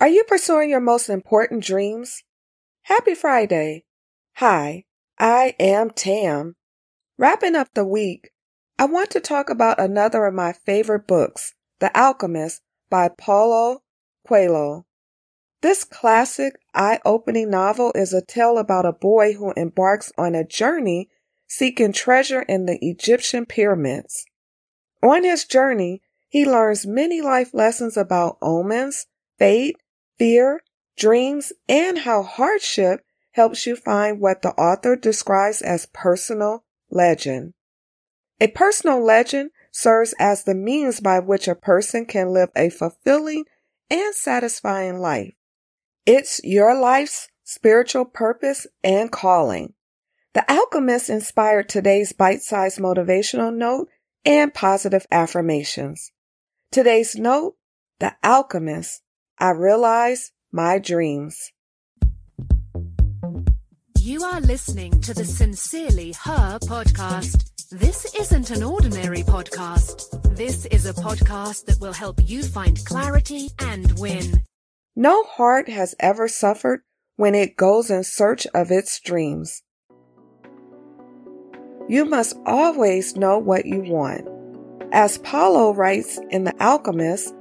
Are you pursuing your most important dreams? Happy Friday. Hi, I am Tam. Wrapping up the week, I want to talk about another of my favorite books, The Alchemist by Paulo Coelho. This classic, eye-opening novel is a tale about a boy who embarks on a journey seeking treasure in the Egyptian pyramids. On his journey, he learns many life lessons about omens, fate, fear, dreams, and how hardship helps you find what the author describes as personal legend. A personal legend serves as the means by which a person can live a fulfilling and satisfying life. It's your life's spiritual purpose and calling. The Alchemist inspired today's bite-sized motivational note and positive affirmations. Today's note, The Alchemist, I realize my dreams. You are listening to the Sincerely Her podcast. This isn't an ordinary podcast. This is a podcast that will help you find clarity and win. No heart has ever suffered when it goes in search of its dreams. You must always know what you want. As Paulo writes in The Alchemist,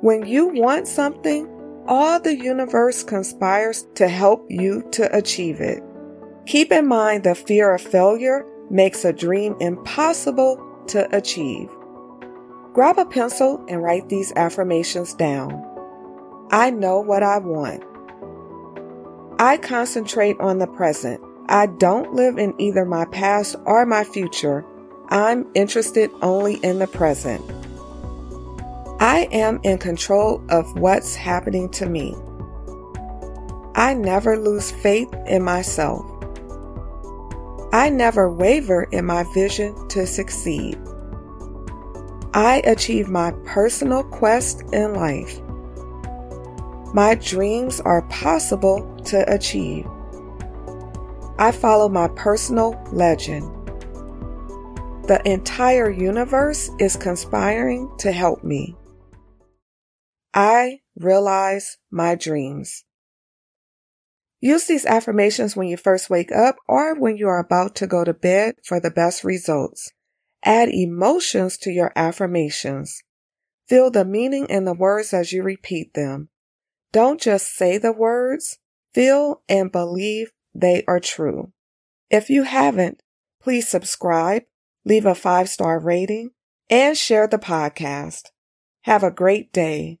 when you want something, all the universe conspires to help you to achieve it. Keep in mind the fear of failure makes a dream impossible to achieve. Grab a pencil and write these affirmations down. I know what I want. I concentrate on the present. I don't live in either my past or my future. I'm interested only in the present. I am in control of what's happening to me. I never lose faith in myself. I never waver in my vision to succeed. I achieve my personal quest in life. My dreams are possible to achieve. I follow my personal legend. The entire universe is conspiring to help me. I realize my dreams. Use these affirmations when you first wake up or when you are about to go to bed for the best results. Add emotions to your affirmations. Feel the meaning in the words as you repeat them. Don't just say the words, feel and believe they are true. If you haven't, please subscribe, leave a five star rating, and share the podcast. Have a great day.